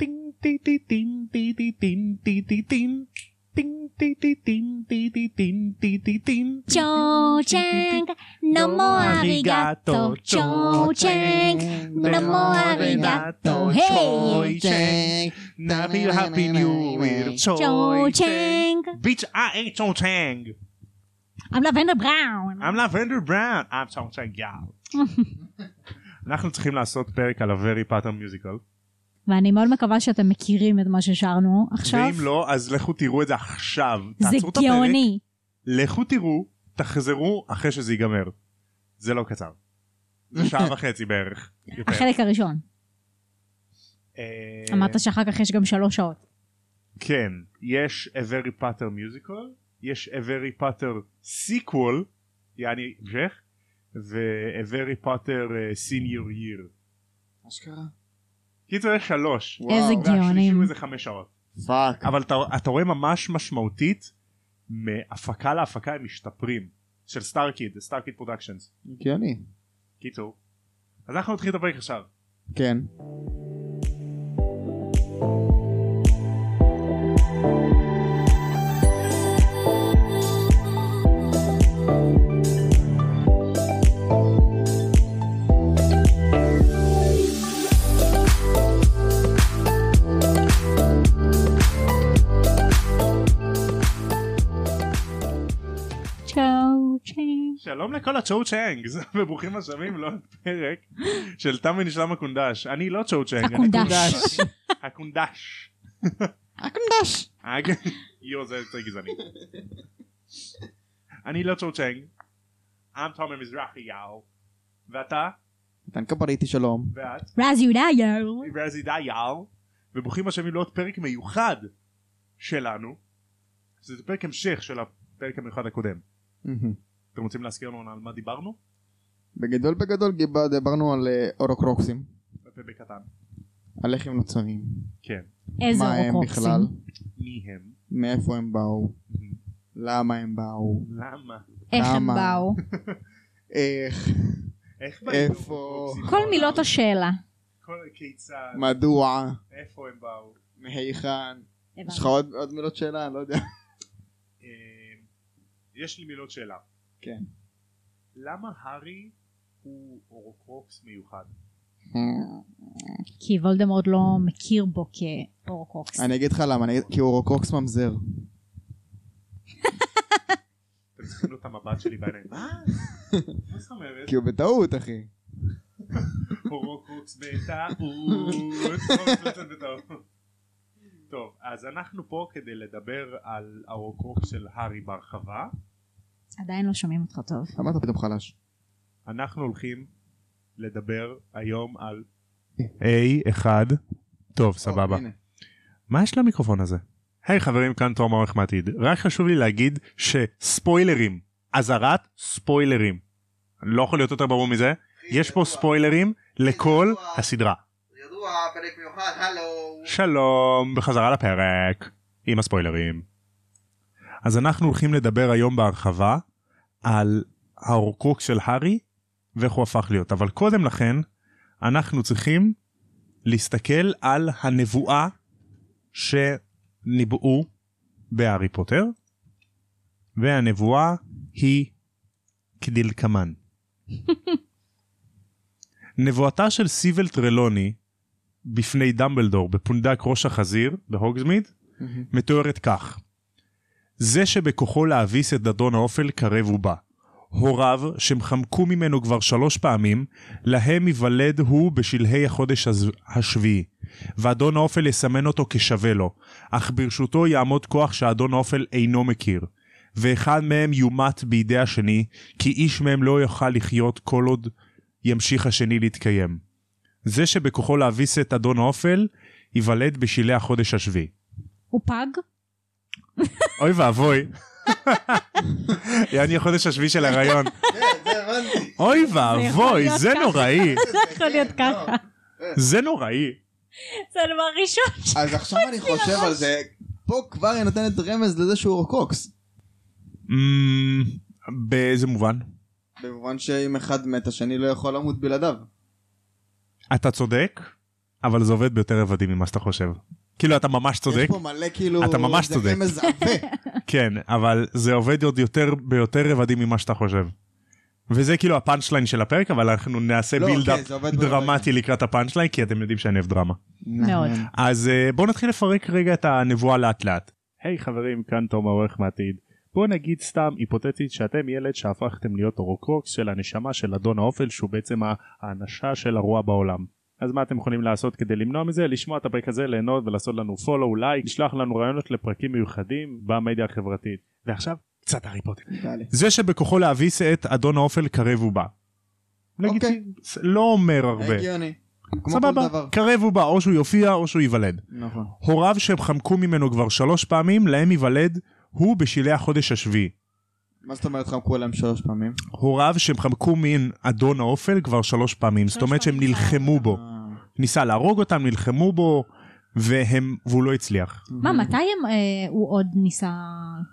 טינג טי טי טין טי טי טין טי טי טין טינג טי טי טין טי טי טין טי טי טין צ'ו צ'נג, נומו אריגטו, צ'ו צ'נג, נומו אריגטו, היי! Happy happy new year צ'ו צ'וי צ'נג. ביץ' אה אין צ'ו צ'נג I'm לבנדר בראון. I'm לבנדר בראון I'm צ'ו צ'נג יאו אנחנו צריכים לעשות פרק על ה-very pattern musical ואני מאוד מקווה שאתם מכירים את מה ששרנו עכשיו. ואם לא אז לכו תראו את זה עכשיו זה הפרק גאוני. לכו תראו תחזרו אחרי שזה ייגמר זה לא קצר זה שעה וחצי בערך יותר. החלק הראשון. אה, אמרת שאחר כך יש גם שלוש שעות. כן יש a very pattern musical יש a very pattern sequel יעני המשך ו-A Very Potter uh, Senior Year. אשכרה. קיצור יש שלוש. איזה והשלישי גאונים. הוא איזה חמש שעות. fuck. אבל אתה, אתה רואה ממש משמעותית מהפקה להפקה הם משתפרים של StarKid StarKid Productions. הגיוני. קיצור. אז אנחנו נתחיל את הפרק עכשיו. כן. שלום לכל הצ'ו צ'אנגס וברוכים השבים לעוד פרק של תם ונשלם הקונדש אני לא צ'ו צ'אנג אני הקונדש. הקונדש. הקונדש. אג... יו זה יותר גזעני. אני לא צ'ו צ'אנג. I'm תומר מזרחי יאו. ואתה? נתן קפריטי שלום. ואת? רז יודאיו. רזי דיאל. וברוכים השבים לעוד פרק מיוחד שלנו. זה פרק המשך של הפרק המיוחד הקודם. אתם רוצים להזכיר לנו על מה דיברנו? בגדול בגדול דיברנו על אה, אורוקרוקסים. בפה בקטן. על איך הם נוצרים. כן. איזה מה הם. בכלל. מי הם? מאיפה הם באו. למה הם באו. למה? איך הם? באו. איך. איך באים? איפה? כל מילות השאלה. כל כיצד? מדוע. איפה הם באו? מהיכן. יש לך עוד מילות שאלה? אני לא יודע. אה, יש לי מילות שאלה. כן. למה הארי הוא אורוקרוקס מיוחד? כי וולדמורט לא מכיר בו כאורקרוקס. אני אגיד לך למה, כי אורוקרוקס ממזר. אתם צריכים לו את המבט שלי בעיניים. מה? מה זאת אומרת? כי הוא בטעות אחי. אורוקרוקס בטעות. טוב, אז אנחנו פה כדי לדבר על האורוקרוקס של הארי בהרחבה. עדיין לא שומעים אותך טוב. למה אתה פתאום חלש? אנחנו הולכים לדבר היום על A1 טוב סבבה. מה יש למיקרופון הזה? היי חברים כאן תום עורך מעתיד רק חשוב לי להגיד שספוילרים אזהרת ספוילרים לא יכול להיות יותר ברור מזה יש פה ספוילרים לכל הסדרה ידוע, פרק מיוחד, הלו. שלום בחזרה לפרק עם הספוילרים. אז אנחנו הולכים לדבר היום בהרחבה על האורקרוקס של הארי ואיך הוא הפך להיות אבל קודם לכן אנחנו צריכים להסתכל על הנבואה שניבאו בהארי פוטר והנבואה היא כדלקמן. נבואתה של סיבל טרלוני בפני דמבלדור בפונדק ראש החזיר בהוגזמיד מהמם. מתוארת כך זה שבכוחו להביס את דדון האופל קרב ובא. הוריו שמחמקו ממנו כבר שלוש פעמים להם ייוולד הוא בשלהי החודש השביעי ואדון האופל יסמן אותו כשווה לו אך ברשותו יעמוד כוח שאדון האופל אינו מכיר ואחד מהם יומת בידי השני כי איש מהם לא יוכל לחיות כל עוד ימשיך השני להתקיים. זה שבכוחו להביס את אדון האופל ייוולד בשלהי החודש השביעי. הוא פג? אוי ואבוי. יעני החודש השביעי של הריון. אוי ואבוי זה. נוראי זה יכול להיות ככה. זה נוראי. זה הדבר הראשון ש... אז עכשיו אני חושב על זה, פה כבר היא נותנת רמז לזה שהוא אורוקרוקס. אמ, באיזה מובן? במובן שאם אחד מת השני לא יכול למות בלעדיו. אתה צודק אבל זה עובד ביותר רבדים ממה שאתה חושב. כאילו אתה ממש צודק, יש פה מלא כאילו... אתה ממש זה צודק. רמז עבה. כן, אבל זה עובד עוד יותר ביותר רבדים ממה שאתה חושב. וזה כאילו ה punch line של הפרק, אבל אנחנו נעשה לו, build-up זה עובד מאוד דרמטי לקראת ה punch line, כי אתם יודעים שאני אוהב דרמה. מאוד. נכון. אז אה, בואו נתחיל לפרק רגע את הנבואה לאט לאט. היי חברים, כאן תום העורך מהעתיד. בואו נגיד סתם היפותטית שאתם ילד שהפכתם להיות אורוקרוקס של הנשמה של אדון האופל שהוא בעצם האנשה של הרוע בעולם. אז מה אתם יכולים לעשות כדי למנוע מזה? לשמוע את הפרק הזה, ליהנות ולעשות לנו follow, לייק, לשלוח לנו רעיונות לפרקים מיוחדים במדיה החברתית. ועכשיו, קצת הארי פוטר. זה שבכוחו להביס את אדון האופל קרב ובא. נגיד, אוקיי. לא אומר הרבה. הגיוני. סבבה, דבר. קרב ובא, או שהוא יופיע או שהוא ייוולד. נכון. הוריו שהם חמקו ממנו כבר שלוש פעמים, להם ייוולד הוא בשלהי החודש השביעי. מה זאת אומרת חמקו עליהם שלוש פעמים? הוריו שהם חמקו מן אדון האופל כבר שלוש פעמים, זאת אומרת שהם. נלחמו בו. ניסה להרוג אותם, נלחמו בו, והם, והוא לא הצליח. מה, מתי הם, אה, הוא עוד ניסה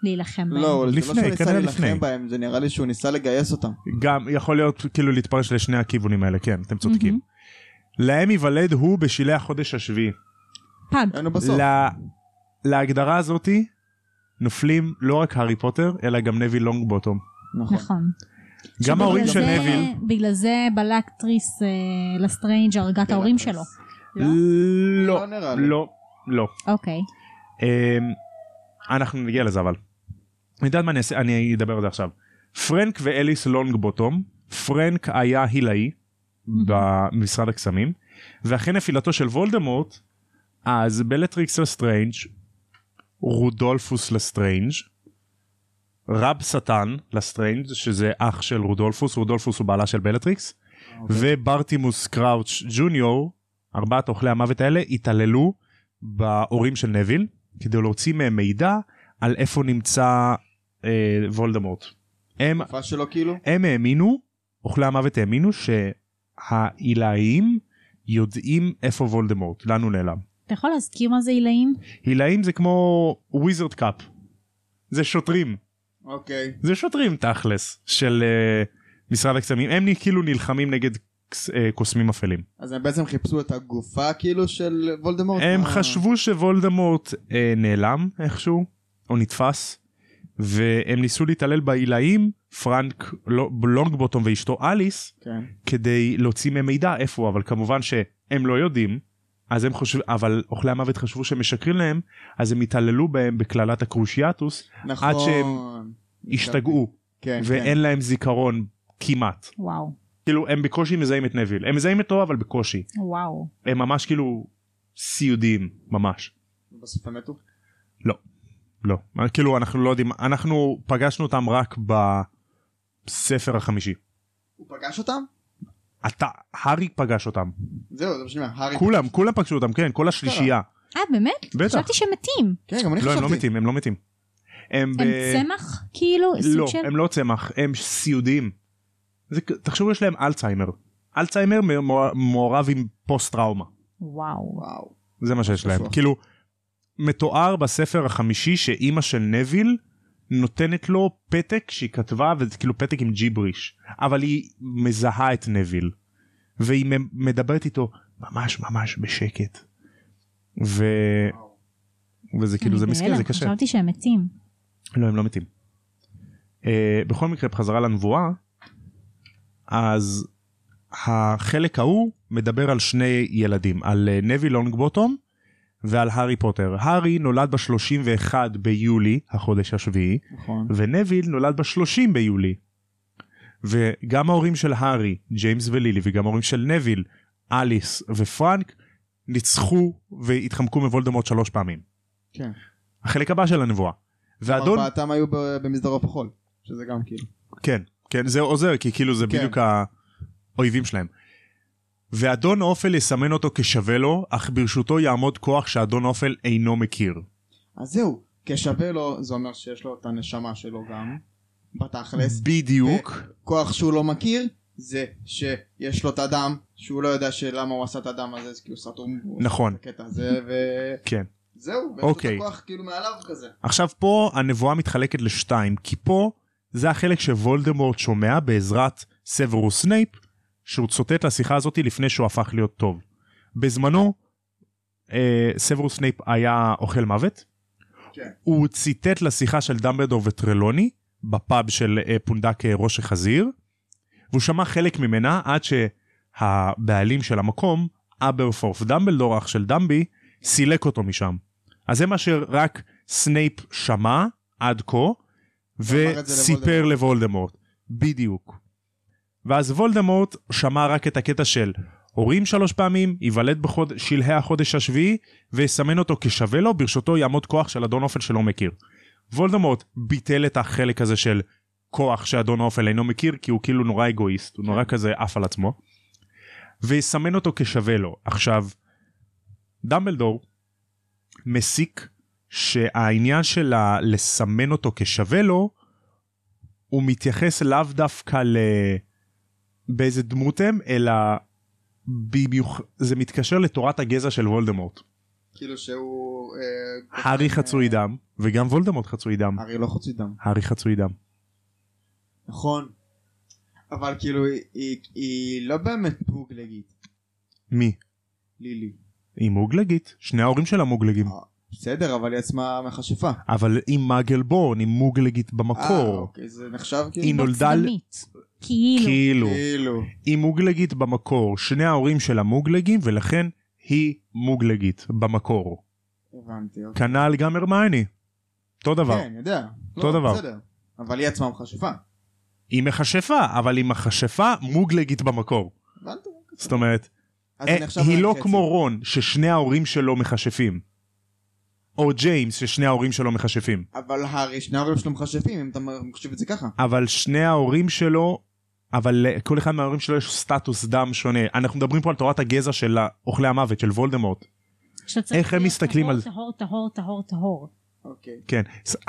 להילחם בהם? לא, זה לא לפני, שהוא ניסה כנראה לפני. להילחם בהם, זה נראה לי שהוא ניסה לגייס אותם. גם יכול להיות כאילו להתפרש לשני הכיוונים האלה, כן, אתם צודקים. להם ייוולד הוא בשלהי החודש השביעי. פג. היינו בסוף. לה- להגדרה הזאתי נופלים לא רק הארי פוטר, אלא גם נביל לונגבוטום. נכון. נכון. גם ההורים של נביל. בגלל זה בלקטריס אה, לסטריינג' הרגה את ההורים שלו. לא? לא, לא. לא, לא. אוקיי. אמ, אנחנו נגיע לזה אבל. אני יודעת מה אני אעשה, אני אדבר על זה עכשיו. פרנק ואליס לונגבוטום, פרנק היה הילאי במשרד הקסמים, ואחרי נפילתו של וולדמורט, אז בלטריקס לסטריינג', רודולפוס לסטריינג', רב שטן לסטריינג' שזה אח של רודולפוס, רודולפוס הוא בעלה של בלטריקס, וברטימוס קראוץ' ג'וניור, ארבעת אוכלי המוות האלה התעללו בהורים של נביל כדי להוציא מהם מידע על איפה נמצא אה, וולדמורט. הם, שלו כאילו? הם האמינו, אוכלי המוות האמינו שההילאים יודעים איפה וולדמורט, לאן הוא נעלם. אתה יכול להזכיר מה זה הילאים? הילאים זה כמו wizard cop. זה שוטרים, אוקיי. זה שוטרים תכלס של אה, משרד הקסמים, הם כאילו נלחמים נגד אה, קוסמים אפלים. אז הם בעצם חיפשו את הגופה כאילו של וולדמורט? הם מה? חשבו שוולדמורט אה, נעלם איכשהו או נתפס והם ניסו להתעלל בעילאים פרנק לא- לונגבוטום ואשתו אליס כן. כדי להוציא מהם מידע איפה הוא אבל כמובן שהם לא יודעים אז הם חושבים אבל אוכלי המוות חשבו שהם משקרים להם אז הם התעללו בהם בקללת הקרושיאטוס נכון. עד שהם השתגעו כן, ואין להם זיכרון כמעט וואו. כאילו הם בקושי מזהים את נביל הם מזהים אותו אבל בקושי וואו. הם ממש כאילו סיעודיים ממש. כן. בסוף הם מתו? לא, כאילו אנחנו לא יודעים, אנחנו פגשנו אותם רק בספר החמישי. הוא פגש אותם? אתה, הארי פגש אותם. זהו, זה מה שאני אומר. הארי כולם, כולם פגשו אותם, כן, כל השלישייה. אה, באמת? בטח. חשבתי שהם מתים. כן, גם אני לא, חשבתי. הם לא מתים, הם לא מתים. הם, הם צמח? כאילו? לא. הם לא צמח, הם סיעודיים. זה, תחשבו יש להם אלצהיימר. אלצהיימר מעור- מעורב עם פוסט טראומה. וואו. זה מה שיש להם. כאילו, מתואר בספר החמישי שאימא של נביל נותנת לו פתק שהיא כתבה וזה כאילו פתק עם ג'יבריש אבל היא מזהה את נביל והיא מדברת איתו ממש ממש בשקט. ו... וזה כאילו אני זה מסכן זה קשה. חשבתי שהם מתים. לא הם לא מתים. Uh, בכל מקרה בחזרה לנבואה אז החלק ההוא מדבר על שני ילדים על uh, נבי לונגבוטום ועל הארי פוטר. הארי נולד ב-31 ביולי החודש השביעי נכון. ונביל נולד ב-30 ביולי. וגם ההורים של הארי ג'יימס ולילי וגם ההורים של נביל אליס ופרנק ניצחו והתחמקו מוולדמורט שלוש פעמים. כן. החלק הבא של הנבואה. ואדון ארבעתם היו ב- במסדרון החול. שזה גם כאילו. כן כן זה עוזר כי כאילו זה כן. בדיוק האויבים שלהם. ואדון אופל יסמן אותו כשווה לו אך ברשותו יעמוד כוח שאדון אופל אינו מכיר. אז זהו. כשווה לו, זה אומר שיש לו את הנשמה שלו גם. בתכלס. בדיוק כוח שהוא לא מכיר, זה שיש לו את הדם, שהוא לא יודע שלמה הוא עשה את הדם הזה, סתום. הוא עושה נכון. הקטע הזה, כן. וזהו. ויש לו אוקיי. הכוח כאילו מעליו כזה. עכשיו פה הנבואה מתחלקת לשתיים כי פה זה החלק שוולדמורט שומע בעזרת סוורוס סנייפ שהוא צוטט לשיחה הזאת לפני שהוא הפך להיות טוב. בזמנו אה, סוורוס סנייפ היה אוכל מוות. כן. הוא צוטט לשיחה של דמבלדור וטרלוני בפאב של אה, פונדק אה, ראש החזיר. והוא שמע חלק ממנה עד שהבעלים של המקום, אברפורף דמבלדור אח של דמבי, סילק אותו משם. אז זה מה שרק סנייפ שמע עד כה, וסיפר לוולדמורט. בדיוק. ואז וולדמורט שמע רק את הקטע של הורים שלוש פעמים, ייוולד בשלהי החודש השביעי, ויסמן אותו כשווה לו, ברשותו יעמוד כוח של אדון אופל שלא מכיר. וולדמורט ביטל את החלק הזה של כוח שאדון אופל אינו מכיר, כי הוא כאילו נורא אגואיסט, הוא נורא כזה עף על עצמו. ויסמן אותו כשווה לו. עכשיו, דמבלדור מסיק שהעניין של לסמן אותו כשווה לו, הוא מתייחס לאו דווקא ל... באיזה דמות הם, אלא במיוח... זה מתקשר לתורת הגזע של וולדמורט. כאילו שהוא... אה, הארי אה, חצוי דם, וגם וולדמורט חצוי דם. הארי לא חצוי דם. הארי חצוי דם. נכון. אבל כאילו היא- היא- היא לא באמת מוגלגית. מי? לילי. היא מוגלגית. שני ההורים שלה מוגלגים. אה, בסדר, אבל היא עצמה מכשפה. אבל היא מגלבורן, היא מוגלגית אה, במקור. אוקיי, זה נחשב היא כאילו... נולדה... ל- בצדמית. כאילו. כאילו. כאילו. היא מוגלגית במקור. שני ההורים שלה מוגלגים, ולכן היא מוגלגית במקור. הבנתי. אוקיי. כנ"ל גם הרמייני. אותו דבר. כן, יודע. אותו לא, דבר. בסדר. אבל היא עצמה מכשפה. היא מכשפה, אבל היא מכשפה מוגלגית במקור. הבנתי. זאת אומרת, אה, היא לא. כמו רון, ששני ההורים שלו מכשפים. או ג'יימס, ששני ההורים שלו מכשפים. אבל הארי, שני ההורים שלו מכשפים, אם אתה מחשיב את זה ככה. אבל שני ההורים שלו, אבל לכל אחד מההורים שלו יש סטטוס דם שונה. אנחנו מדברים פה על תורת הגזע של אוכלי המוות, של וולדמורט. איך הם מסתכלים על- טהור, טהור, טהור, טהור. אוקיי. כן,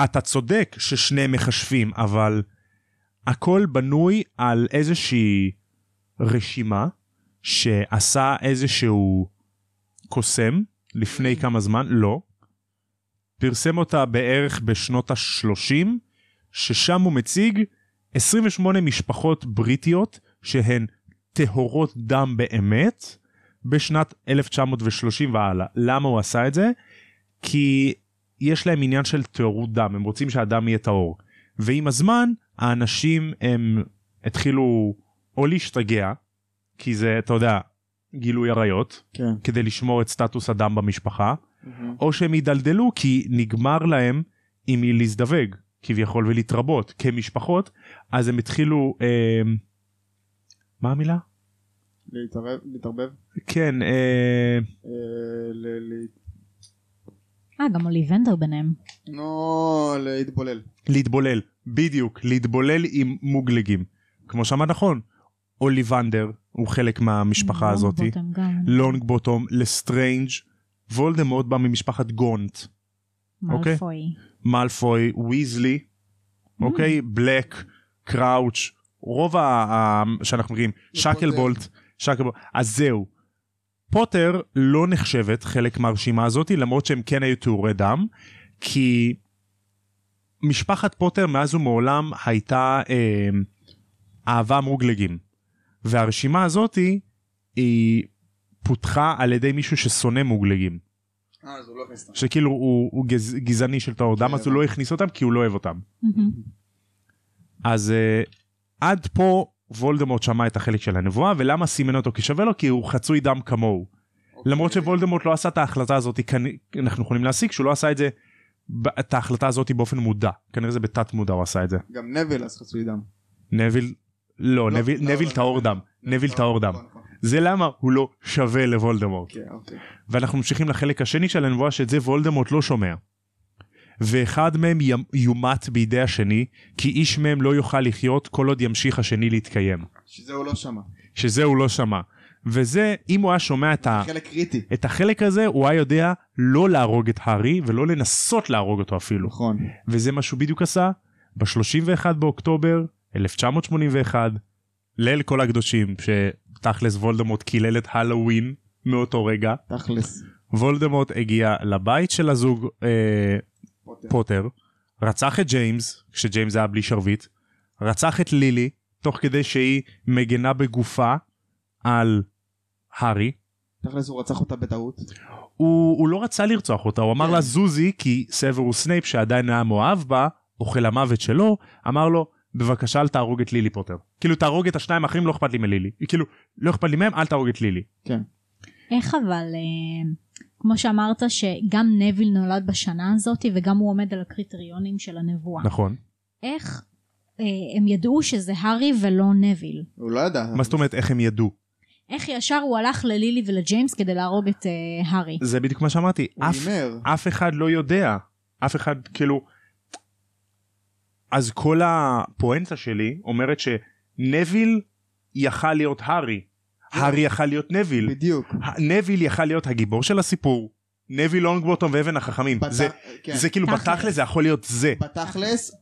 אתה צודק ששניהם מכשפים, אבל הכל בנוי על איזושהי רשימה שעשה איזשהו קוסם לפני כמה זמן, לא. פרסם אותה בערך בשנות ה-30, ששם הוא מציג 28 משפחות בריטיות שהן טהורות דם באמת בשנת 1930 והלאה. למה הוא עשה את זה? כי יש להם עניין של טהרות דם, הם רוצים שהדם יהיה טהור. ועם הזמן האנשים הם התחילו או להשתגע, כי זה, אתה יודע, גילוי עריות, כן. כדי לשמור את סטטוס הדם במשפחה, או שהם הידלדלו כי נגמר להם עם מי להזדווג, כביכול ולהתרבות כמשפחות, אז הם התחילו, אה, מה המילה? להתערב, להתערבב. כן, אה, אה, ל- ל- אה, גם אוליבנדר ביניהם. נו, להתבולל. להתבולל, בדיוק, להתבולל עם מוגלגים. כמו שאמרת נכון, אוליבנדר הוא חלק מהמשפחה גם. לונגבוטום, לסטריינג', וולדמורט בא ממשפחת גונט, אוקיי. מאלפוי. מאלפוי, ויזלי, אוקיי, בלק, קראוץ', רוב ה... ה- שאנחנו מכירים, שקלבולט, שקלבולט, אז זהו. פוטר לא נחשבת חלק מהרשימה הזאתי למרות שהם כן היו טהורי דם כי משפחת פוטר מאז ומעולם הייתה אה, אהבה מוגלגים והרשימה הזאתי היא פותחה על ידי מישהו ששונא מוגלגים אה, אז הוא לא הכניס אותם. שכאילו הוא, הוא גז, גזעני של טהור דם כן, אז הוא לא הכניס אותם כי הוא לא אוהב אותם. אז uh, עד פה וולדמורט שמע את החלק של הנבואה ולמה סימן אותו כשווה לו כי הוא חצוי דם כמוהו. אוקיי. למרות שוולדמורט לא עשה את ההחלטה הזאת אנחנו יכולים להסיק שהוא לא עשה את זה את ההחלטה הזאת באופן מודע כנראה זה בתת מודע הוא עשה את זה. גם נביל אז חצוי דם. נביל לא, לא, נביל, לא, נביל לא, טהור לא, דם לא, נביל לא, טהור דם נכון, נכון. זה למה הוא לא שווה לוולדמורט. אוקיי, אוקיי. ואנחנו ממשיכים לחלק השני של הנבואה שאת זה וולדמורט לא שומע. ואחד מהם יומת בידי השני כי איש מהם לא יוכל לחיות כל עוד ימשיך השני להתקיים. שזה הוא לא שמע. שזה הוא לא שמע. וזה אם הוא היה שומע את, ה... חלק קריטי. את החלק הזה הוא היה יודע לא להרוג את הארי ולא לנסות להרוג אותו אפילו. נכון. וזה מה שהוא בדיוק עשה ב-31 באוקטובר 1981 ליל כל הקדושים שתכלס וולדמורט קילל את הלואוין מאותו רגע תכלס. וולדמורט הגיע לבית של הזוג אה, פוטר. רצח את ג'יימס כשג'יימס היה בלי שרביט רצח את לילי תוך כדי שהיא מגנה בגופה על הארי תכלס הוא רצח אותה בטעות. הוא, הוא לא רצה לרצוח אותה, הוא אמר כן. לה זוזי, כי סוורוס סנייפ שעדיין היה מאוהב בה, אוכל המוות שלו, אמר לו, בבקשה אל תהרוג את לילי פוטר. כאילו תהרוג את השניים האחרים, לא אכפת לי מלילי. כאילו, לא אכפת לי מהם, אל תהרוג את לילי. כן. איך אבל, אה, כמו שאמרת שגם נביל נולד בשנה הזאת וגם הוא עומד על הקריטריונים של הנבואה. נכון. איך אה, הם ידעו שזה הארי ולא נביל? הוא לא ידע. מה זאת אומרת איך הם ידעו? איך ישר הוא הלך ללילי ולג'יימס כדי להרוג את אה, הארי? זה בדיוק מה שאמרתי, הוא אף. אף אחד לא יודע. אף אחד כאילו... אז כל הפואנטה שלי אומרת שנביל יכל להיות הארי. הארי יכל להיות נביל. בדיוק. נביל יכל להיות הגיבור של הסיפור. נביל לונגבוטום ואבן החכמים. בת- זה, כן. זה כאילו תכלס. בתכל'ס זה יכול להיות זה. בתכלס,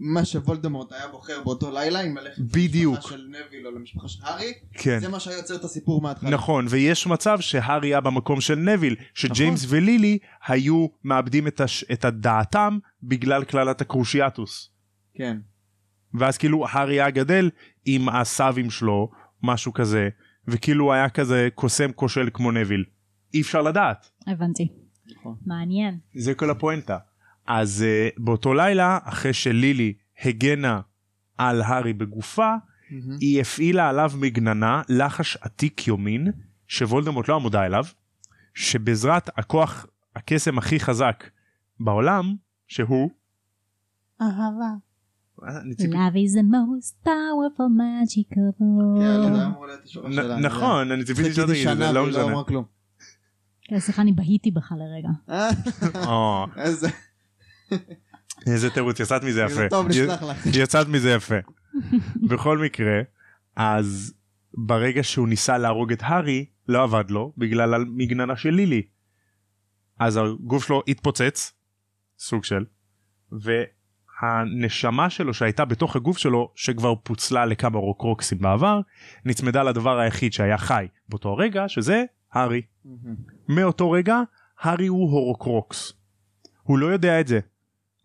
מה שוולדמורט היה בוחר באותו לילה, אם ללכת. למשפחה של נביל או למשפחה של הארי, כן. זה מה שהיה יוצר את הסיפור מההתחלה. נכון ויש מצב שהארי היה במקום של נביל שג'יימס ולילי היו מאבדים את, הש... את הדעתם בגלל קללת הקרושיאטוס. כן. ואז כאילו הארי היה גדל עם הסבים שלו משהו כזה וכאילו היה כזה קוסם כושל כמו נביל. אי אפשר לדעת. הבנתי. נכון. מעניין. זה כל הפואנטה. אז uh, באותו לילה אחרי שלילי הגנה על הארי בגופה מהמם. היא הפעילה עליו מגננה לחש עתיק יומין שוולדמורט לא היה מודע אליו שבעזרת הכוח הקסם הכי חזק בעולם שהוא אהבה. ציפי- Love is the most powerful magic of all. נכון אני ציפיתי שזה שנה זה לא משנה. כן, סליחה, אני בהיתי בך לרגע. אה, או, איזה תירוץ יצאת מזה יפה. טוב, נשלח לך. יצאת מזה יפה. בכל מקרה אז ברגע שהוא ניסה להרוג את הארי לא עבד לו בגלל המגננה של לילי. אז הגוף שלו התפוצץ סוג של והנשמה שלו שהייתה בתוך הגוף שלו שכבר פוצלה לכמה רוקרוקסים בעבר נצמדה לדבר היחיד שהיה חי באותו רגע שזה הארי. מאותו רגע הארי הוא הורוקרוקס. הוא לא יודע את זה.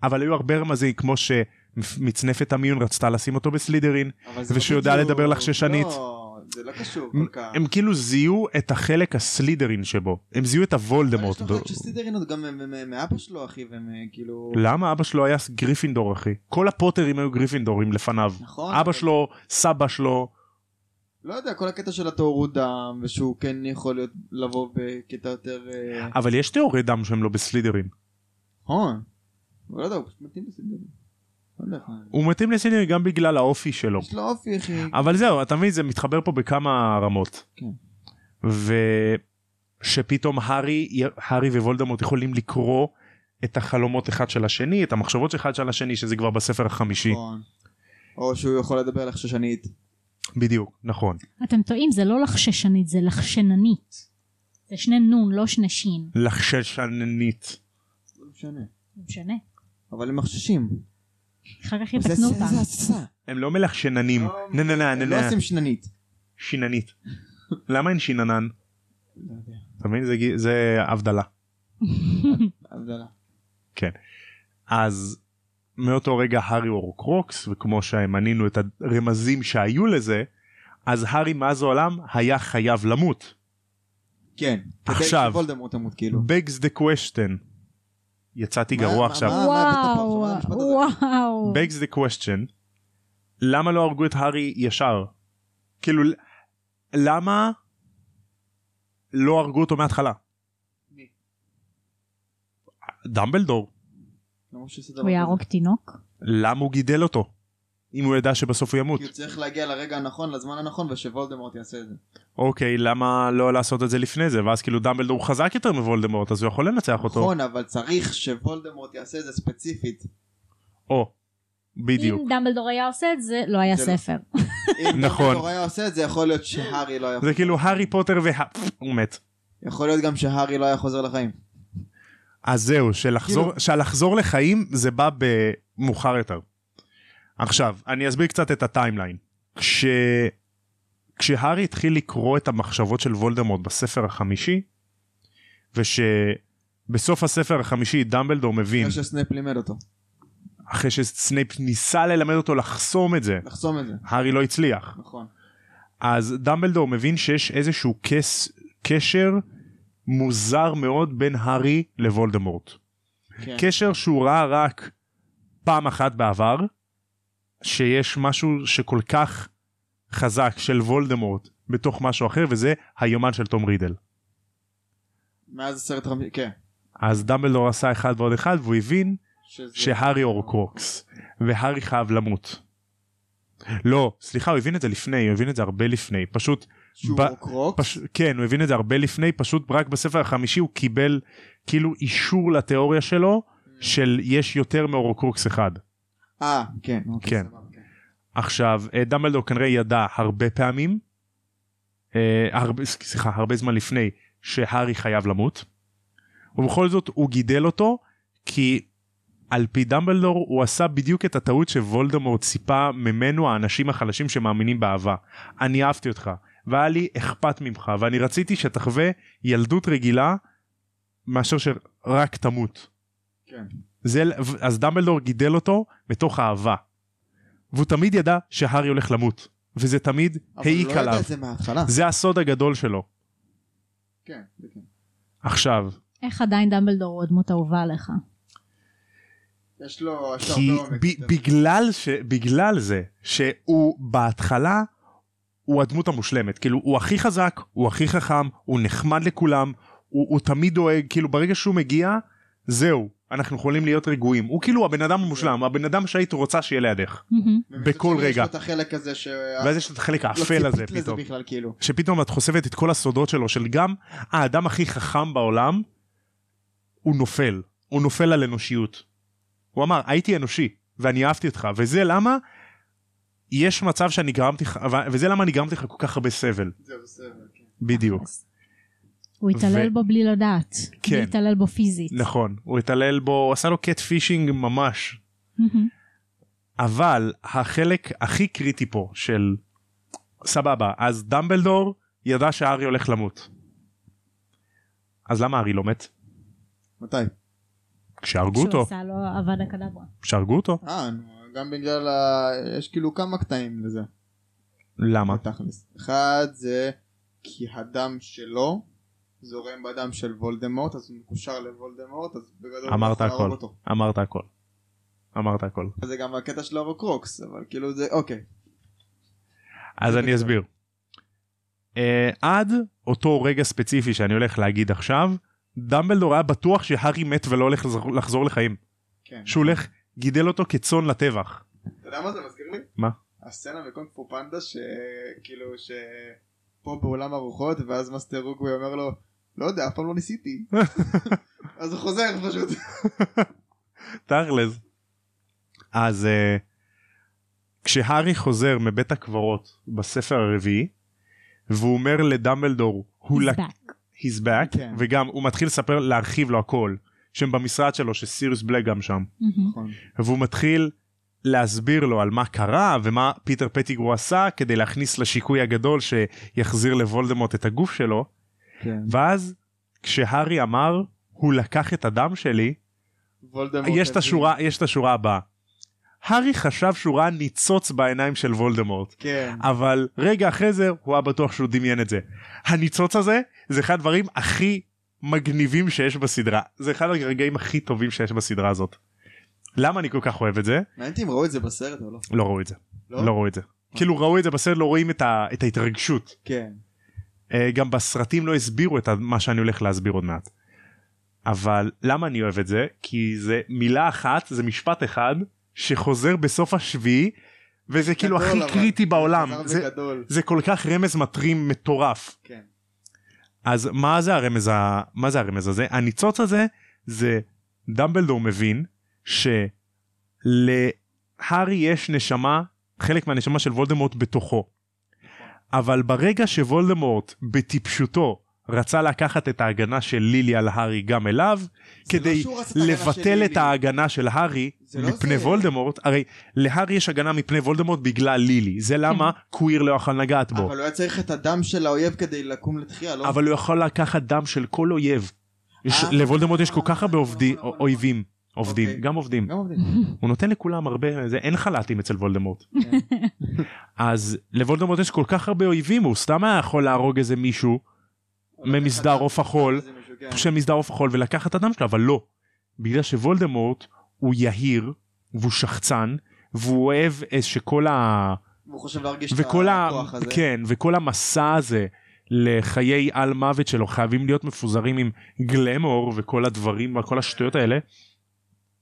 אבל היו הרבה רמזים כמו שמצנפת המיון רצתה לשים אותו בסלידרין לא ושהוא יודע בדיוק- לדבר לחששנית. לא, זה לא קשור כל כך. הם כאילו זיהו את החלק הסלידרין שבו הם זיהו את הוולדמורט. אבל יש לך שסלידרין עוד גם מ- מ- מ- מאבא שלו אחי והם אה, כאילו למה אבא שלו היה גריפינדור אחי כל הפוטרים היו גריפינדורים לפניו נכון אבא שלו סבא שלו לא יודע כל הקטע של הטהרות דם ושהוא כן יכול להיות לבוא בקטע יותר אה, אבל יש תיאורי דם שהם לא בסלידרין נכון. לא יודע הוא פשוט מתאים בסלידרין. לא הוא מתאים לסלידרין גם בגלל האופי שלו יש לו אופי אחי. אבל זהו אתה מבין זה מתחבר פה בכמה רמות. כן. ושפתאום הארי הארי ווולדמורט יכולים לקרוא את החלומות אחד של השני את המחשבות של אחד של השני שזה כבר בספר החמישי נכון. או שהוא יכול לדבר לחששנית. בדיוק נכון אתם טועים, זה לא לחששנית, זה לחשננית. זה שני נון, לא שני שין. לחששנית לא משנה. זה משנה. אבל הם מחששים. אחר כך זה- יתקנו זה- אותם. זה התססה. הם לא מלחשננים לא- נה נה נה הם נה לא נה עושים שננית. שיננית למה אין שיננן לא. אתה מבין זה הבדלה הבדלה. אז מאותו רגע הארי הוא הורקרוקס וכמו שמנינו את הרמזים שהיו לזה אז הארי מאז ומעולם היה חייב למות. כן. עכשיו. שוולדמורט ימות כאילו. יצאתי גרוע עכשיו. וואו? וואו. begs the question. למה לא הרגו את הארי ישר? כאילו למה לא הרגו אותו מההתחלה? דמבלדור. דבר הוא יהרוג? תינוק? למה הוא גידל אותו? אם הוא ידע שבסוף הוא ימות. כי הוא צריך להגיע לרגע הנכון לזמן הנכון ושוולדמורט יעשה את זה. אוקיי למה לא לעשות את זה לפני זה ואז כאילו דמבלדור חזק יותר מוולדמורט אז הוא יכול לנצח אותו. נכון אבל צריך שוולדמורט יעשה את זה ספציפית. או. בדיוק. אם דמבלדור היה עושה את זה, לא היה לא- ספר. אם נכון. דמבלדור היה עושה את זה יכול להיות שהארי לא היה זה כאילו הארי פוטר וה... הוא מת. יכול להיות גם שהארי לא היה חוזר לחיים. אז זהו שלחזור כאילו- שלחזור לחיים זה בא במאוחר יותר. עכשיו אני אסביר קצת את ה timeline. כש... כשהארי התחיל לקרוא את המחשבות של וולדמורט בספר החמישי ושבסוף הספר החמישי דמבלדור מבין אחרי שסנייפ לימד אותו. אחרי שסנייפ ניסה ללמד אותו לחסום את זה לחסום את זה. הארי לא הצליח נכון. אז דמבלדור מבין שיש איזשהו כס קשר מוזר מאוד בין הארי לוולדמורט. כן. קשר שהוא ראה רק פעם אחת בעבר, שיש משהו שכל כך חזק של וולדמורט בתוך משהו אחר, וזה היומן של תום רידל. מאז הסרט החמישי, כן. אז דמבלדור עשה אחד ועוד אחד והוא הבין שזה- שהארי אורקרוקס והארי חייב למות. לא, סליחה, הוא הבין את זה לפני, הוא הבין את זה הרבה לפני, פשוט, שהוא ב- הורקרוקס? פש... כן, הוא הבין את זה הרבה לפני, פשוט רק בספר החמישי הוא קיבל כאילו אישור לתיאוריה שלו של יש יותר מהורקרוקס אחד. אה, כן. אוקיי, כן. סבבה, כן. עכשיו, אה, דמבלדור כנראה ידע הרבה פעמים, אה, הרבה, סליחה, הרבה זמן לפני, שהארי חייב למות, ובכל זאת הוא גידל אותו, כי על פי דמבלדור הוא עשה בדיוק את הטעות שוולדמורט ציפה ממנו האנשים החלשים שמאמינים באהבה. אני אהבתי אותך, והיה לי אכפת ממך, ואני רציתי שתחווה ילדות רגילה, מאשר שרק תמות. כן. זה, אז דמבלדור גידל אותו מתוך אהבה. והוא תמיד ידע שהארי הולך למות. וזה תמיד אבל העיק הוא לא עליו. ידע את זה מההתחלה. זה הסוד הגדול שלו. כן, כן. עכשיו, איך עדיין דמבלדור הוא הדמות האהובה עליך? יש לו כי. ב-. בגלל, ש, בגלל זה שהוא בהתחלה הוא הדמות המושלמת. כאילו הוא הכי חזק, הוא הכי חכם, הוא נחמד לכולם, הוא, הוא תמיד דואג, כאילו ברגע שהוא מגיע, זהו, אנחנו יכולים להיות רגועים. הוא כאילו הבן אדם המושלם, הבן אדם שהיית רוצה שיהיה לידך. בכל יש רגע. לו את החלק הזה ש... ואז יש את החלק לא האפל הזה פתאום. כאילו. שפתאום את חושפת את כל הסודות שלו של גם האדם הכי חכם בעולם הוא נופל הוא נופל על אנושיות. הוא אמר הייתי אנושי ואני אהבתי אותך וזה למה יש מצב שאני גרמתי לך וזה למה אני גרמתי לך כל כך הרבה סבל זה בסדר, כן. בדיוק הוא התעלל ו- בו בלי לדעת. כן. בלי להתעלל בו פיזית. נכון הוא התעלל בו הוא עשה לו קט פישינג ממש. אבל החלק הכי קריטי פה של סבבה אז דמבלדור ידע שהארי הולך למות. אז למה הארי לא מת? מתי? כשהרגו אותו, עשה לו אבדה קדברה. כשהרגו אותו. אה, גם בגלל ה... יש כאילו כמה קטעים לזה. למה? בתכלס. אחד זה כי הדם שלו זורם בדם של וולדמורט אז הוא מקושר לוולדמורט אז בגדול אמרת הכל. אמרת הכל. אמרת הכל. זה גם הקטע של ההורקרוקס אבל כאילו זה אוקיי. אז אני אסביר. אה, עד אותו רגע ספציפי שאני הולך להגיד עכשיו, דמבלדור היה בטוח שהארי מת ולא הולך לחזור- לחזור לחיים. כן. שהוא הולך, גידל אותו כצאן לטבח. אתה יודע מה זה מזכיר לי? מה? הסצנה מקונג פו פנדה שכאילו שיפו באולם הרוחות ואז מאסטר אוגוויי אומר לו לא יודע אף פעם לא ניסיתי אז הוא חוזר פשוט תכלס. אז אה, כשהארי חוזר מבית הקברות בספר הרביעי, והוא אומר לדמבלדור, הוא He's לק- back. he's back, כן. וגם הוא מתחיל לספר, להרחיב לו הכל, שהם במשרד שלו, שסיריוס בלק גם שם. מהמם. נכון. והוא מתחיל להסביר לו על מה קרה ומה פיטר פטיגרו עשה כדי להכניס לשיקוי הגדול שיחזיר לוולדמורט את הגוף שלו כן. ואז כשהארי אמר הוא לקח את הדם שלי יש את. השורה יש את השורה הבאה. הארי חשב שהוא ראה ניצוץ בעיניים של וולדמורט כן. אבל רגע אחרי זה הוא היה בטוח שהוא דמיין את זה. הניצוץ הזה זה אחד הדברים הכי מגניבים שיש בסדרה זה אחד הרגעים הכי טובים שיש בסדרה הזאת. למה אני כל כך אוהב את זה? מעניין אם ראו את זה בסרט או לא. לא ראו את זה. לא? לא ראו את זה. כאילו ראו את זה בסרט לא רואים את, ה, את ההתרגשות. כן. אה, גם בסרטים לא הסבירו את מה שאני הולך להסביר עוד מעט. אבל למה אני אוהב את זה? כי זה מילה אחת זה משפט אחד שחוזר בסוף השביעי וזה כאילו הכי אבל. קריטי בעולם. זה, בגדול. זה כל כך רמז מטרים מטורף. כן. אז מה זה הרמז ה... מה זה הרמז הזה? הניצוץ הזה זה דמבלדור מבין שלהארי יש נשמה חלק מהנשמה של וולדמורט בתוכו. אבל ברגע שוולדמורט בטיפשותו רצה לקחת את ההגנה של לילי על הארי גם אליו לא כדי של לבטל את. ההגנה של הארי לא מפני זה. וולדמורט הרי להארי יש הגנה מפני וולדמורט בגלל לילי זה למה קוויר לא יכול לגעת בו אבל הוא היה צריך את הדם של האויב כדי לקום לתחייה לא? אבל הוא יכול לקחת דם של כל אויב. אה, לוולדמורט יש כל כך הרבה נכון. אויבים. עובדים, אוקיי. גם עובדים. גם עובדים. הוא נותן לכולם הרבה, זה, אין חל"תים אצל וולדמורט. כן. אז לוולדמורט יש כל כך הרבה אויבים, הוא סתם היה יכול להרוג איזה מישהו ממסדר עוף החול, איזה מישהו, כן. של מסדר עוף החול ולקח את הדם שלו, אבל לא. בגלל שוולדמורט הוא יהיר, והוא שחצן, והוא אוהב אה, שכל ה... והוא חושב להרגיש את. הכוח הזה. כן, וכל המסע הזה לחיי על מוות שלו חייבים להיות מפוזרים עם גלמור וכל הדברים וכל השטויות האלה.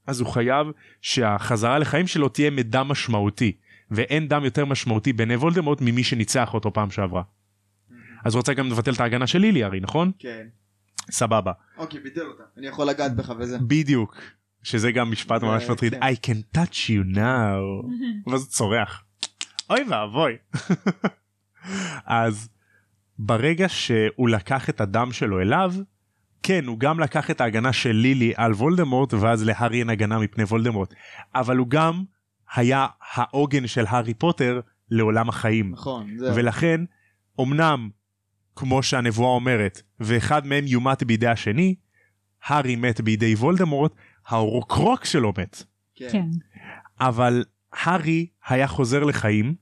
אז הוא חייב שהחזרה לחיים שלו תהיה מדם משמעותי ואין דם יותר משמעותי בעיני וולדמורט ממי שניצח אותו פעם שעברה. אז הוא רוצה גם לבטל את ההגנה של לילי הרי נכון? כן. סבבה אוקיי, ביטל אותה. אני יכול לגעת בך וזה. בדיוק שזה גם משפט ממש מטריד כן. I can touch you now ואז הוא צורח אוי ואבוי אז ברגע שהוא לקח את הדם שלו אליו כן הוא גם לקח את ההגנה של לילי על וולדמורט ואז להארי אין הגנה מפני וולדמורט אבל הוא גם היה העוגן של הארי פוטר לעולם החיים נכון, זהו. ולכן אמנם כמו שהנבואה אומרת ואחד מהם יומת בידי השני הארי מת בידי וולדמורט האורקרוק שלו מת כן. אבל הארי היה חוזר לחיים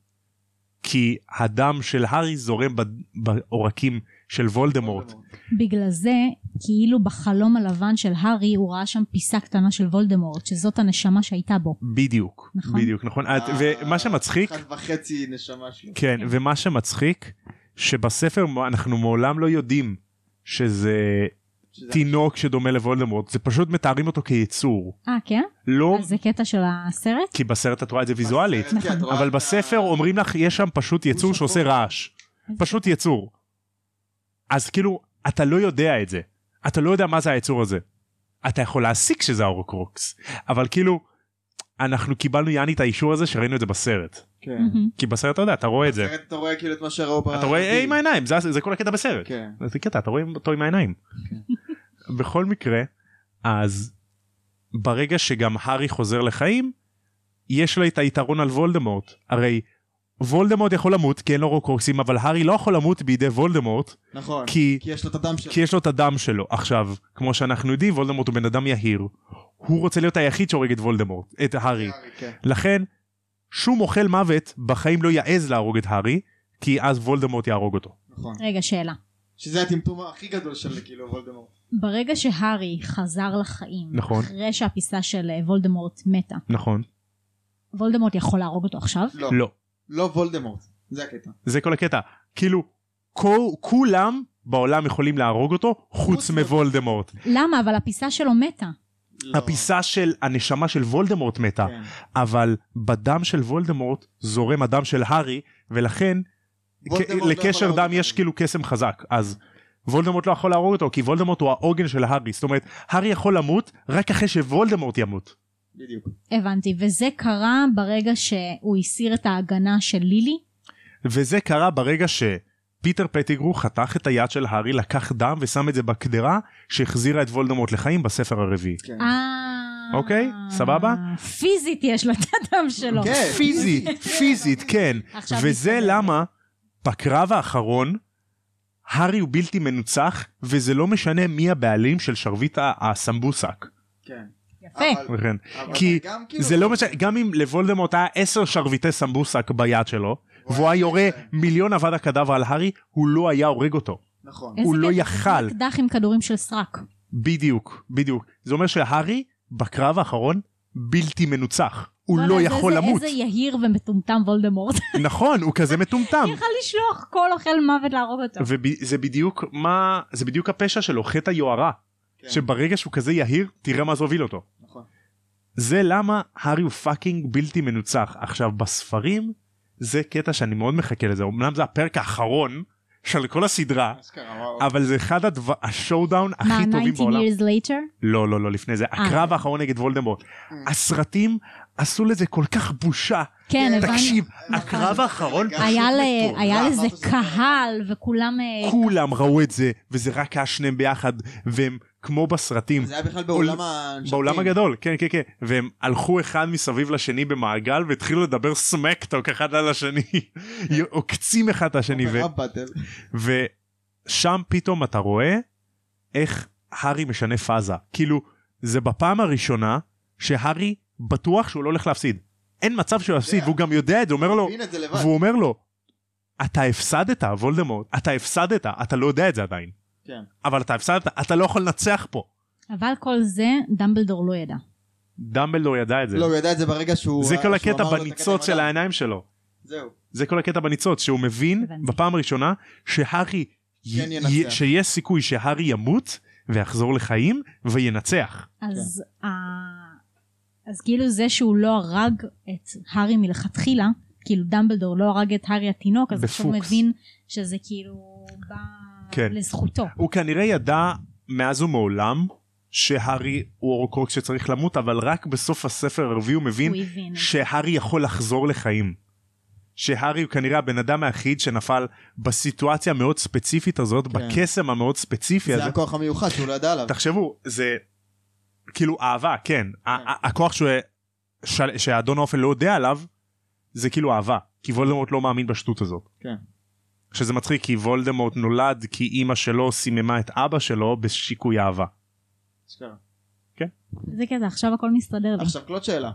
כי הדם של הארי זורם ב- בעורקים של וולדמורט בגלל זה, כאילו בחלום הלבן של הארי הוא ראה שם פיסה קטנה של וולדמורט, שזאת הנשמה שהייתה בו. בדיוק נכון. בדיוק נכון את- ומה שמצחיק אה, אחד וחצי נשמה שלו. כן ומה שמצחיק שבספר אנחנו מעולם לא יודעים שזה תינוק שדומה לוולדמורט זה פשוט מתארים אותו כיצור אה, כן? לא אז זה קטע של הסרט? כי בסרט את רואה את זה ויזואלית בסרט, כן, רואה אבל בספר אומרים לך יש שם פשוט יצור. שעושה רעש פשוט יצור. אז כאילו אתה לא יודע את זה. אתה לא יודע מה זה היצור הזה. אתה יכול להסיק שזה ההורקרוקס. אבל כאילו אנחנו קיבלנו יעני את האישור הזה שראינו את זה בסרט. כן. כי בסרט אתה יודע אתה רואה את זה. בסרט אתה רואה כאילו את מה שראו אתה רואה אה, עם העיניים זה זה כל הקטע בסרט. כן. זה קטע אתה רואה אותו עם העיניים. בכל מקרה אז ברגע שגם הארי חוזר לחיים יש לו את היתרון על וולדמורט. הרי וולדמורט יכול למות כי אין לו רוקרוקסים אבל הארי לא יכול למות בידי וולדמורט נכון. כי כי יש לו את הדם שלו. כי יש לו את הדם שלו עכשיו כמו שאנחנו יודעים וולדמורט הוא בן אדם יהיר הוא רוצה להיות היחיד שהורג את וולדמורט את הארי כן. לכן שום אוכל מוות בחיים לא יעז להרוג את הארי כי אז וולדמורט יהרוג אותו נכון. רגע, שאלה. שזה הטמטום הכי גדול של כאילו וולדמורט. ברגע שהארי חזר לחיים, נכון. אחרי שהפיסה של אה, וולדמורט מתה, נכון וולדמורט יכול להרוג אותו עכשיו? לא. לא לא וולדמורט. זה הקטע. זה כל הקטע כאילו כל, כולם בעולם יכולים להרוג אותו חוץ חוץ מוולדמורט למה? אבל הפיסה שלו מתה. לא. הפיסה של הנשמה של וולדמורט מתה כן. אבל בדם של וולדמורט זורם הדם של הארי ולכן לא לקשר להרוג דם אותו. יש כאילו קסם חזק אז וולדמורט לא יכול להרוג אותו כי וולדמורט הוא העוגן של הארי זאת אומרת הארי יכול למות רק אחרי שוולדמורט ימות בדיוק. הבנתי. וזה קרה ברגע שהוא הסיר את ההגנה של לילי? וזה קרה ברגע שפיטר פטיגרו חתך את היד של הארי לקח דם ושם את זה בקדרה שהחזירה את וולדמורט לחיים בספר הרביעי. כן. אה... אוקיי, סבבה? פיזית יש לו את הדם שלו. כן. פיזית פיזית כן וזה. למה בקרב האחרון הארי הוא בלתי מנוצח וזה לא משנה מי הבעלים של שרביט הסמבוסק. כן. יפה. אבל- כן. אבל כי גם כאילו- זה לא משנה גם אם לוולדמורט היה עשר שרביטי סמבוסק ביד שלו הוא והוא היה יורה מיליון אבד הקדבר על הארי הוא לא היה הורג אותו. נכון. איזה הוא לא יכל. כמו אקדח עם כדורים של סרק. בדיוק בדיוק זה אומר שהארי בקרב האחרון בלתי מנוצח הוא לא זה- יכול למות איזה יהיר ומטומטם וולדמורט. נכון הוא כזה מטומטם יכל לשלוח כל אוכל מוות להרוג אותו. וזה בדיוק מה זה בדיוק הפשע שלו חטא היוהרה כן. שברגע שהוא כזה יהיר תראה מה זה הוביל אותו. זה למה הארי הוא fucking בלתי מנוצח עכשיו בספרים זה קטע שאני מאוד מחכה לזה אמנם זה הפרק האחרון של כל הסדרה. אבל זה אחד הדבר השואודאון מה, הכי טובים 19 בעולם years later? לא לא לא לפני זה הקרב האחרון נגד וולדמורט Mm. הסרטים עשו לזה כל כך בושה כן, הבנתי. תקשיב נכון. הקרב האחרון פשוט מטורף. היה אמרת לזה שזה קהל וכולם... אה, כולם ראו את זה וזה רק היה שניהם ביחד והם כמו בסרטים זה היה בכלל בעולם הנשקים. בעולם הגדול כן כן כן והם הלכו אחד מסביב לשני במעגל והתחילו לדבר סמקטוק אחד על השני עוקצים אחד את השני באטל. ושם פתאום אתה רואה איך הארי משנה פאזה כאילו זה בפעם הראשונה שהארי בטוח שהוא לא הולך להפסיד אין מצב שהוא יפסיד והוא גם יודע את זה הוא אומר לו. והוא אומר לו אתה הפסדת וולדמורט אתה הפסדת אתה לא יודע את זה עדיין. כן. אבל אתה הפסדת, אתה לא יכול לנצח פה. אבל כל זה דמבלדור לא ידע. דמבלדור ידע את זה. לא, הוא ידע את זה ברגע שהוא... זה כל הקטע בניצוץ של. העיניים שלו. זהו. זה כל הקטע בניצוץ, שהוא מבין. בפעם הראשונה שהארי, כן שיש סיכוי שהארי ימות ויחזור לחיים וינצח. אז, ה... אז כאילו זה שהוא לא הרג את הארי מלכתחילה, כאילו דמבלדור לא הרג את הארי התינוק, אז עכשיו הוא. מבין שזה כאילו בא כן. לזכותו. הוא כנראה ידע מאז ומעולם שהארי הוא הורקרוקס שצריך למות, אבל רק בסוף הספר הרביעי הוא מבין הוא. שהארי יכול לחזור לחיים. שהארי הוא כנראה הבן אדם היחיד שנפל בסיטואציה המאוד ספציפית הזאת, כן. בקסם המאוד ספציפי זה הזה. הכוח המיוחד שהוא לא ידע עליו. תחשבו, זה כאילו אהבה, כן. ה- הכוח שהוא- שהאדון האופל לא יודע עליו, זה כאילו אהבה. כי וולדמורט לא מאמין בשטות הזאת. כן. שזה מצחיק כי וולדמורט נולד כי אימא שלו סיממה את אבא שלו בשיקוי אהבה. אשכרה. זה כזה, עכשיו הכל מסתדר לי. עכשיו קלוט שאלה.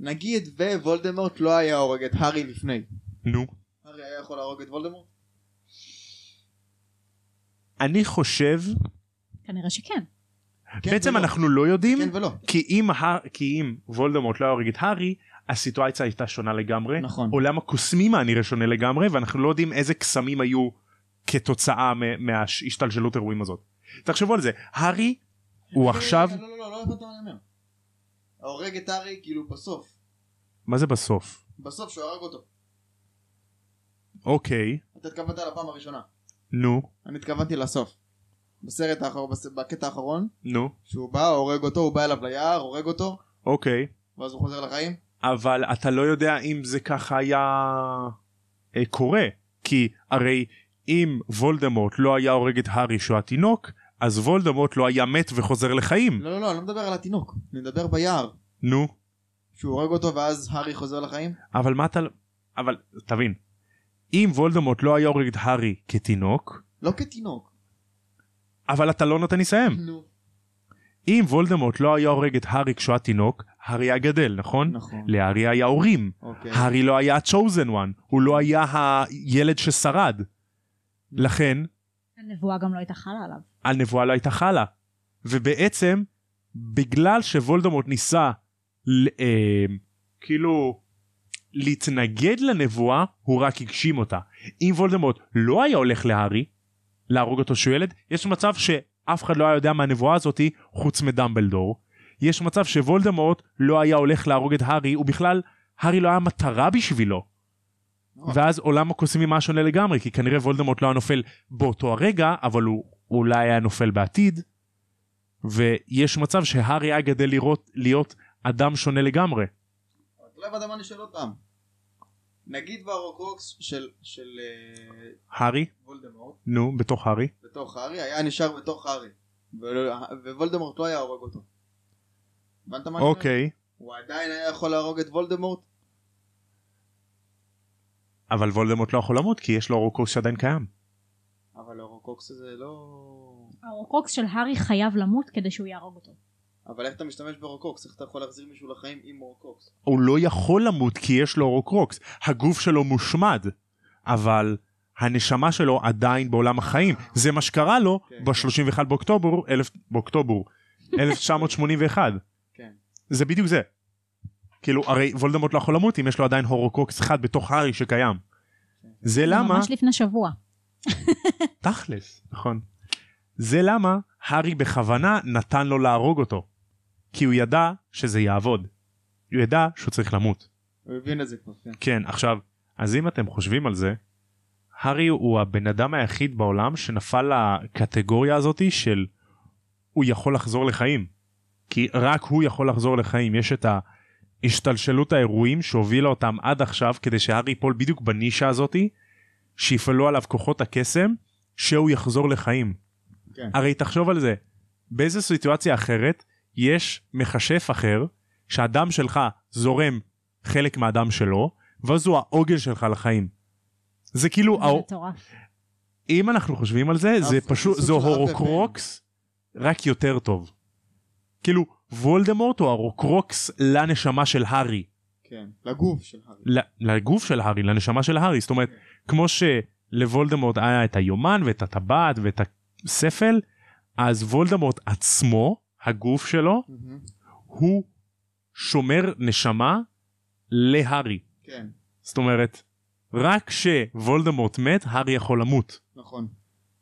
נגיד ווולדמורט לא היה הורג את הארי לפני. נו. הארי היה יכול להרוג את וולדמורט? אני חושב, כנראה שכן. כן בעצם ולא. אנחנו לא יודעים, כן ולא. כי אם, ה- כי אם וולדמורט לא היה הורג את הארי, הסיטואציה הייתה שונה לגמרי. נכון. עולם הקוסמים היה נראה שונה לגמרי, ואנחנו לא יודעים איזה קסמים היו כתוצאה מהשתלשלות אירועים הזאת. תחשבו על זה, הארי הוא עכשיו, לא לא לא לא הבנת מה אני אומר. ההורג את הארי כאילו בסוף. מה זה בסוף? בסוף שהוא הרג אותו. אוקיי, אתה התכוונת לפעם הראשונה. נו, אני התכוונתי לסוף. בסרט האחרון, בקטע האחרון, נו, שהוא בא, הורג אותו, הוא בא אליו ליער, הורג אותו, אוקיי. ואז הוא חוזר לחיים. אבל אתה לא יודע אם זה ככה היה אה, קורה כי הרי אם וולדמורט לא היה הורג את הארי שהוא התינוק אז וולדמורט לא היה מת וחוזר לחיים לא לא לא, אני לא מדבר על התינוק. אני מדבר ביער. נו שהוא הורג אותו ואז הארי חוזר לחיים. אבל מה אתה אבל תבין אם וולדמורט לא היה הורג את הארי כתינוק לא כתינוק. אבל אתה לא נותן לי לסיים נו. אם וולדמורט לא היה הורג את הארי כשהוא התינוק הארי היה גדל נכון? נכון. להארי היה הורים אוקיי. הארי לא היה ה-chosen one הוא לא היה הילד ששרד לכן הנבואה גם לא הייתה חלה עליו. הנבואה לא הייתה חלה. ובעצם בגלל שוולדמורט ניסה ל- אה, כאילו להתנגד לנבואה הוא רק הגשים אותה. אם וולדמורט לא היה הולך להארי להרוג אותו שהוא ילד יש מצב שאף אחד לא היה יודע מהנבואה הזאתי חוץ מדמבלדור. יש מצב שוולדמורט לא היה הולך להרוג את הארי ובכלל הארי לא היה מטרה בשבילו. אה. ואז עולם הקוסמים היה שונה לגמרי כי כנראה וולדמורט לא היה נופל באותו הרגע אבל הוא אולי היה נופל בעתיד. ויש מצב שהארי היה גדל לראות להיות אדם שונה לגמרי. אתה לא הבנת מה אני שואל פעם. נגיד והרוקרוקס של של אה, הארי? וולדמורט נו בתוך הארי? בתוך הארי היה נשאר בתוך הארי. ווולדמורט לא היה הורג אותו. הבנת מה אני אומר? אוקיי. הוא עדיין היה יכול להרוג את וולדמורט? אבל וולדמורט לא יכול למות כי יש לו הורקרוקס שעדיין קיים. אבל ההורקרוקס הזה לא... הרוקוקס של הארי חייב למות כדי שהוא יהרוג אותו. אבל איך אתה משתמש בהורקרוקס? איך אתה יכול להחזיר מישהו לחיים עם הורקרוקס? הוא לא יכול למות כי יש לו הורקרוקס. הגוף שלו מושמד. אבל הנשמה שלו עדיין בעולם החיים. זה מה שקרה לו כן, ב-31 באוקטובר, אלף, באוקטובר 1981. כן. זה בדיוק זה. כאילו הרי וולדמורט לא יכול למות אם יש לו עדיין הורוקוקס אחד בתוך הארי שקיים. זה למה, ממש לפני שבוע. תכלס, נכון. זה למה הארי בכוונה נתן לו להרוג אותו. כי הוא ידע שזה יעבוד. הוא ידע שהוא צריך למות. הוא הבין את זה כבר, כן. כן, עכשיו, אז אם אתם חושבים על זה, הארי הוא הבן אדם היחיד בעולם שנפל לקטגוריה הזאתי של הוא יכול לחזור לחיים. כי רק הוא יכול לחזור לחיים. יש את השתלשלות האירועים שהובילה אותם עד עכשיו כדי שהארי ייפול בדיוק בנישה הזאתי, שיפעלו עליו כוחות הקסם, שהוא יחזור לחיים. כן. הרי תחשוב על זה, באיזה סיטואציה אחרת יש מכשף אחר שהדם שלך זורם חלק מהדם שלו ואז הוא העוגן שלך לחיים. זה כאילו זה הא- מטורף. אם אנחנו חושבים על זה זה אף- פשוט זה הורקרוקס רק יותר טוב. כאילו וולדמורט הוא ההורקרוקס לנשמה של הארי כן. לגוף של הארי. לגוף של הארי לנשמה של הארי זאת אומרת כמו שלוולדמורט היה את היומן ואת הטבעת ואת ספל, אז וולדמורט עצמו, הגוף שלו, מהמם. הוא שומר נשמה להארי. כן, זאת אומרת, רק כשוולדמורט מת, הארי יכול למות. נכון.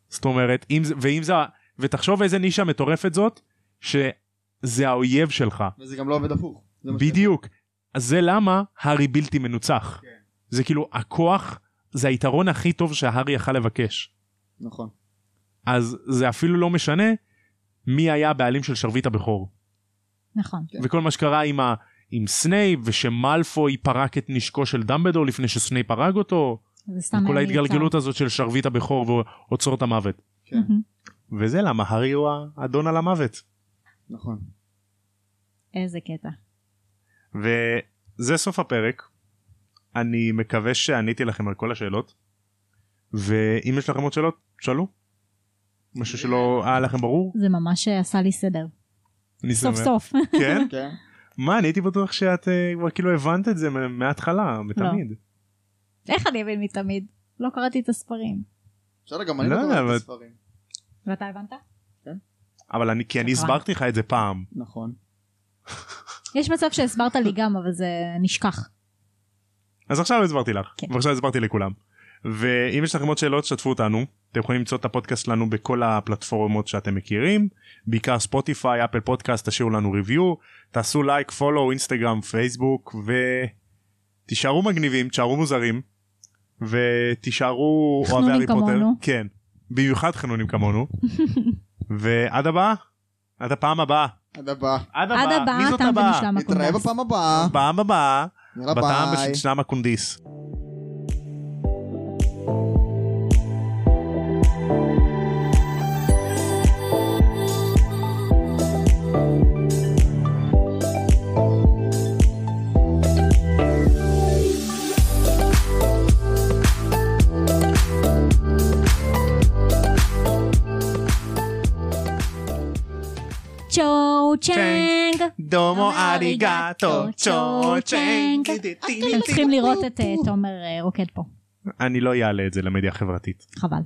זאת אומרת, אם זה, ואם זה, ותחשוב איזה נישה מטורפת זאת, שזה האויב שלך. וזה גם לא עובד הפוך. בדיוק. אז זה למה הארי בלתי מנוצח. כן. זה כאילו, הכוח, זה היתרון הכי טוב שהארי יכל לבקש. נכון. אז זה אפילו לא משנה מי היה הבעלים של שרביט הבכור. נכון. כן. וכל מה שקרה עם, ה, עם סנייפ ושמלפוי פרק את נשקו של דמבלדור לפני שסנייפ הרג אותו. כל. ההתגלגלות הזאת של שרביט הבכור ואוצרות המוות. כן. וזה למה הארי הוא האדון על המוות. נכון. איזה קטע. וזה סוף הפרק. אני מקווה שעניתי לכם על כל השאלות. ואם יש לכם עוד שאלות, שאלו. משהו שלא היה לכם ברור? זה ממש עשה לי סדר. אני סוף שמח. סוף. כן? כן. מה, אני הייתי בטוח שאת אה, כבר כאילו הבנת את זה מה- מההתחלה, מתמיד. איך אני אבין מתמיד? לא קראתי את הספרים. בסדר, גם אני לא לא אבל- את הספרים. ואתה הבנת? אבל אני, כי אני שקרן. הסברתי לך את זה פעם. נכון. יש מצב שהסברת לי גם אבל זה נשכח. אז עכשיו הסברתי לך, כן. ועכשיו הסברתי לכולם. ואם יש לכם עוד שאלות, שתפו אותנו. אתם יכולים למצוא את הפודקאסט שלנו בכל הפלטפורמות שאתם מכירים, בעיקר ספוטיפיי, אפל פודקאסט, תשאירו לנו review, תעשו לייק, follow, אינסטגרם, פייסבוק, ותישארו מגניבים, תישארו מוזרים, ותישארו אוהבי חנונים הארי פוטר. כן, במיוחד חנונים כמונו. ועד הבאה, עד הפעם הבאה. עד הבא. עד הבאה, מי הבאה זאת הבאה? נתראה. בפעם הבאה. פעם הבאה, בטעם ביי. בשנם הקונדיס. צ'ו צ'נג. דומו אריגטו, צ'ו צ'נג. אתם צריכים לראות את אה, תומר אה, רוקד פה. אני לא אעלה את זה למדיה החברתית. חבל.